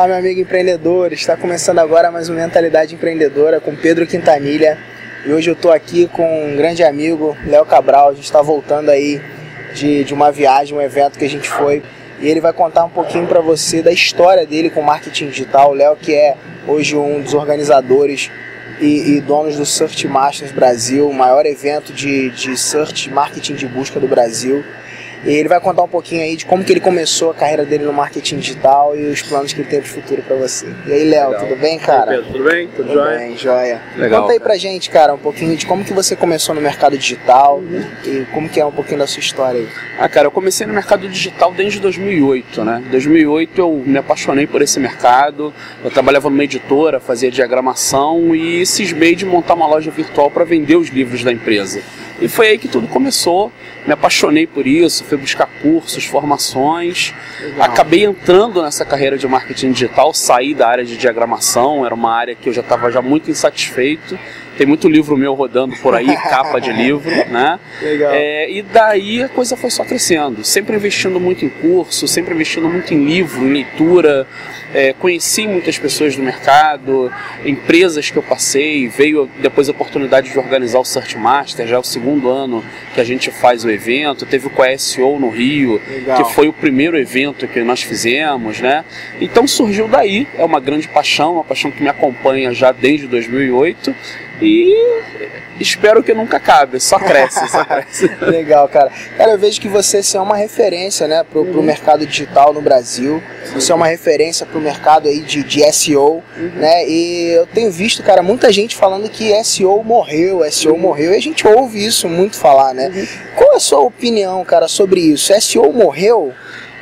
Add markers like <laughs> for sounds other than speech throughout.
Olá, meu amigo empreendedor. Está começando agora mais uma Mentalidade Empreendedora com Pedro Quintanilha. E hoje eu estou aqui com um grande amigo, Léo Cabral. A gente está voltando aí de, de uma viagem, um evento que a gente foi. E ele vai contar um pouquinho para você da história dele com marketing digital. O Léo, que é hoje um dos organizadores e, e, donos do Search Masters Brasil, o maior evento de, de search marketing de busca do Brasil. E ele vai contar um pouquinho aí de como que ele começou a carreira dele no marketing digital e os planos que ele tem pro futuro para você. E aí, Léo, tudo bem, cara? Pedro, tudo bem? Tudo, tudo bem, joia. Legal, Conta aí cara. pra gente, cara, um pouquinho de como que você começou no mercado digital uhum. e como que é um pouquinho da sua história aí. Ah, cara, eu comecei no mercado digital desde 2008, né? Em 2008 eu me apaixonei por esse mercado. Eu trabalhava numa editora, fazia diagramação e cismei de montar uma loja virtual para vender os livros da empresa. E foi aí que tudo começou. Me apaixonei por isso, fui buscar cursos, formações. Legal. Acabei entrando nessa carreira de marketing digital, saí da área de diagramação, era uma área que eu já estava já muito insatisfeito. Tem muito livro meu rodando por aí, <laughs> capa de livro, né? Legal. É, e daí a coisa foi só crescendo. Sempre investindo muito em curso, sempre investindo muito em livro, em leitura. É, conheci muitas pessoas do mercado, empresas que eu passei, veio depois a oportunidade de organizar o Search Master, já é o segundo ano que a gente faz o evento, teve o QSO no Rio, Legal. que foi o primeiro evento que nós fizemos, né? Então surgiu daí, é uma grande paixão, uma paixão que me acompanha já desde 2008 e espero que nunca acabe, só cresce, só cresce. <laughs> Legal, cara. Cara, eu vejo que você assim, é uma referência, né, pro, uhum. pro mercado digital no Brasil. Sim. Você é uma referência pro mercado aí de, de SEO, uhum. né? E eu tenho visto, cara, muita gente falando que SEO morreu, SEO uhum. morreu, e a gente ouve isso muito falar, né? Uhum. Qual é a sua opinião, cara, sobre isso? SEO morreu?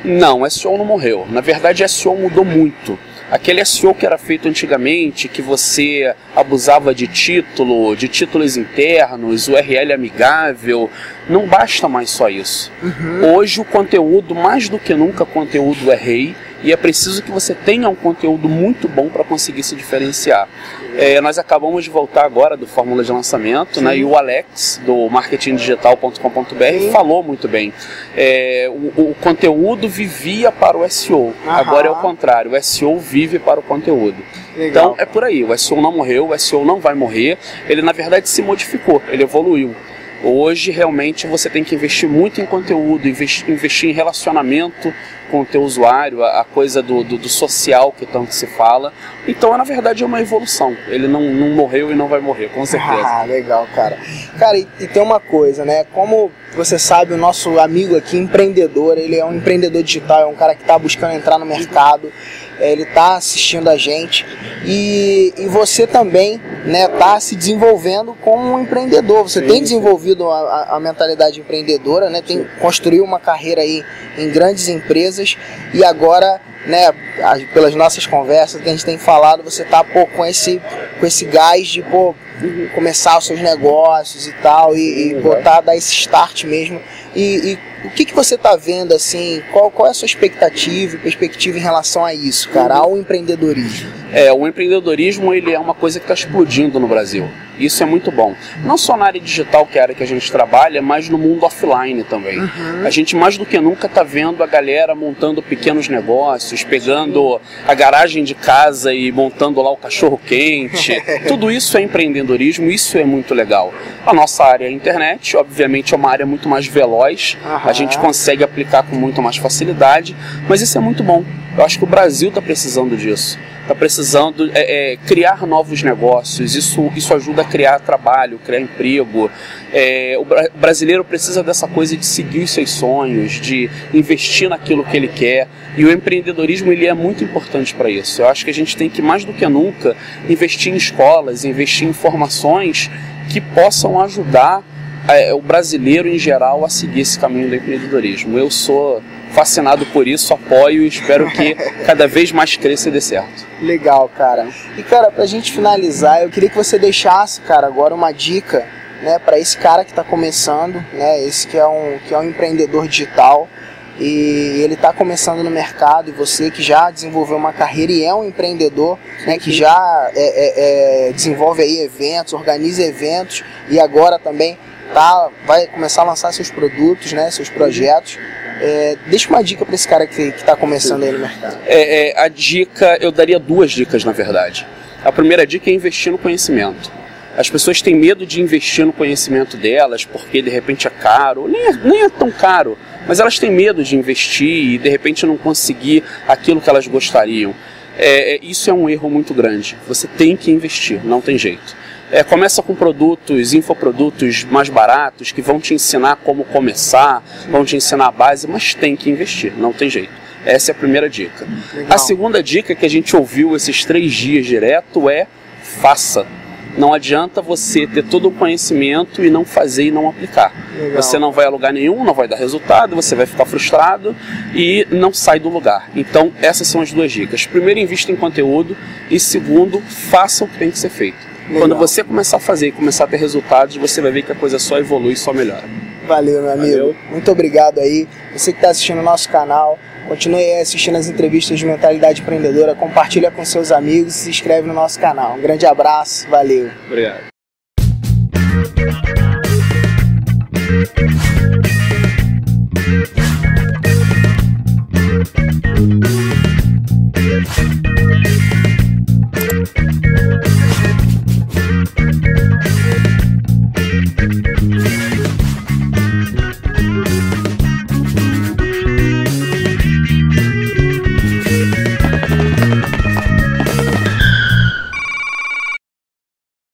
Não, SEO não morreu. Na verdade, SEO mudou muito. Aquele SEO que era feito antigamente, que você abusava de título, de títulos internos, URL amigável, não basta mais só isso. Uhum. Hoje o conteúdo, mais do que nunca, conteúdo é rei e é preciso que você tenha um conteúdo muito bom para conseguir se diferenciar. É, nós acabamos de voltar agora do Fórmula de Lançamento, né, e o Alex, do marketingdigital.com.br, falou muito bem. É, o, o, conteúdo vivia para o SEO, Aham. agora é o contrário, o SEO vive para o conteúdo. Legal. Então é por aí, o SEO não morreu, o SEO não vai morrer, ele na verdade se modificou, ele evoluiu. Hoje realmente você tem que investir muito em conteúdo, investir, em relacionamento com o teu usuário, a, coisa do, do, do, social que tanto se fala. Então, na verdade, é uma evolução. Ele não, não morreu e não vai morrer, com certeza. Ah, legal, cara. Cara, e, e tem uma coisa, né? Como você sabe, o nosso amigo aqui, empreendedor, ele é um empreendedor digital, é um cara que está buscando entrar no mercado é, ele está assistindo a gente e, e você também está se desenvolvendo como um empreendedor. Você sim, tem desenvolvido a, a, mentalidade empreendedora, né, tem construído uma carreira aí em grandes empresas e agora, né, pelas nossas conversas que a gente tem falado, você está com esse com esse gás de pô, começar os seus negócios e tal e, e botar dar esse start mesmo e, e o que, que você está vendo assim? Qual, qual é a sua expectativa e perspectiva em relação a isso, cara, ao empreendedorismo? É, o empreendedorismo ele é uma coisa que está explodindo no Brasil. Isso é muito bom. Não só na área digital, que é a área que a gente trabalha, mas no mundo offline também. Uhum. A gente mais do que nunca está vendo a galera montando pequenos negócios, pegando a garagem de casa e montando lá o cachorro quente. <laughs> Tudo isso é empreendedorismo, isso é muito legal. A nossa área é a internet, obviamente é uma área muito mais veloz, uhum. a gente consegue aplicar com muito mais facilidade, mas isso é muito bom. Eu acho que o Brasil está precisando disso está precisando é, é, criar novos negócios. Isso, isso ajuda a criar trabalho, criar emprego. É, o brasileiro precisa dessa coisa de seguir os seus sonhos, de investir naquilo que ele quer. E o empreendedorismo ele é muito importante para isso. Eu acho que a gente tem que mais do que nunca investir em escolas, investir em formações que possam ajudar é, o brasileiro em geral a seguir esse caminho do empreendedorismo. Eu sou fascinado por isso, apoio e espero que <laughs> cada vez mais cresça e dê certo. Legal, cara. E cara, pra gente finalizar, eu queria que você deixasse, cara, agora uma dica, né, para esse cara que está começando, né, esse que é um que é um empreendedor digital e ele está começando no mercado e você que já desenvolveu uma carreira e é um empreendedor, né, que já é, é, é, desenvolve aí eventos, organiza eventos e agora também tá, vai começar a lançar seus produtos, né, seus projetos É, deixa uma dica para esse cara que está começando aí no mercado. É, é, a dica, eu daria duas dicas na verdade. A primeira dica é investir no conhecimento. As pessoas têm medo de investir no conhecimento delas porque de repente é caro, nem é, nem é tão caro, mas elas têm medo de investir e de repente não conseguir aquilo que elas gostariam. É, é isso é um erro muito grande. Você tem que investir, não tem jeito. É, começa com produtos, infoprodutos mais baratos que vão te ensinar como começar, vão te ensinar a base, mas tem que investir, não tem jeito. Essa é a primeira dica. Legal. A segunda dica que a gente ouviu esses três dias direto é faça. Não adianta você ter todo o conhecimento e não fazer e não aplicar. Legal. Você não vai a lugar nenhum, não vai dar resultado, você vai ficar frustrado e não sai do lugar. Então, essas são as duas dicas. Primeiro, invista em conteúdo e segundo, faça o que tem que ser feito. Legal. Quando você começar a fazer e começar a ter resultados, você vai ver que a coisa só evolui e só melhora. Valeu, meu amigo. Valeu. Muito obrigado aí. Você que está assistindo o nosso canal, continue assistindo as entrevistas de Mentalidade Empreendedora, compartilha com seus amigos e se inscreve no nosso canal. Um grande abraço, valeu. Obrigado.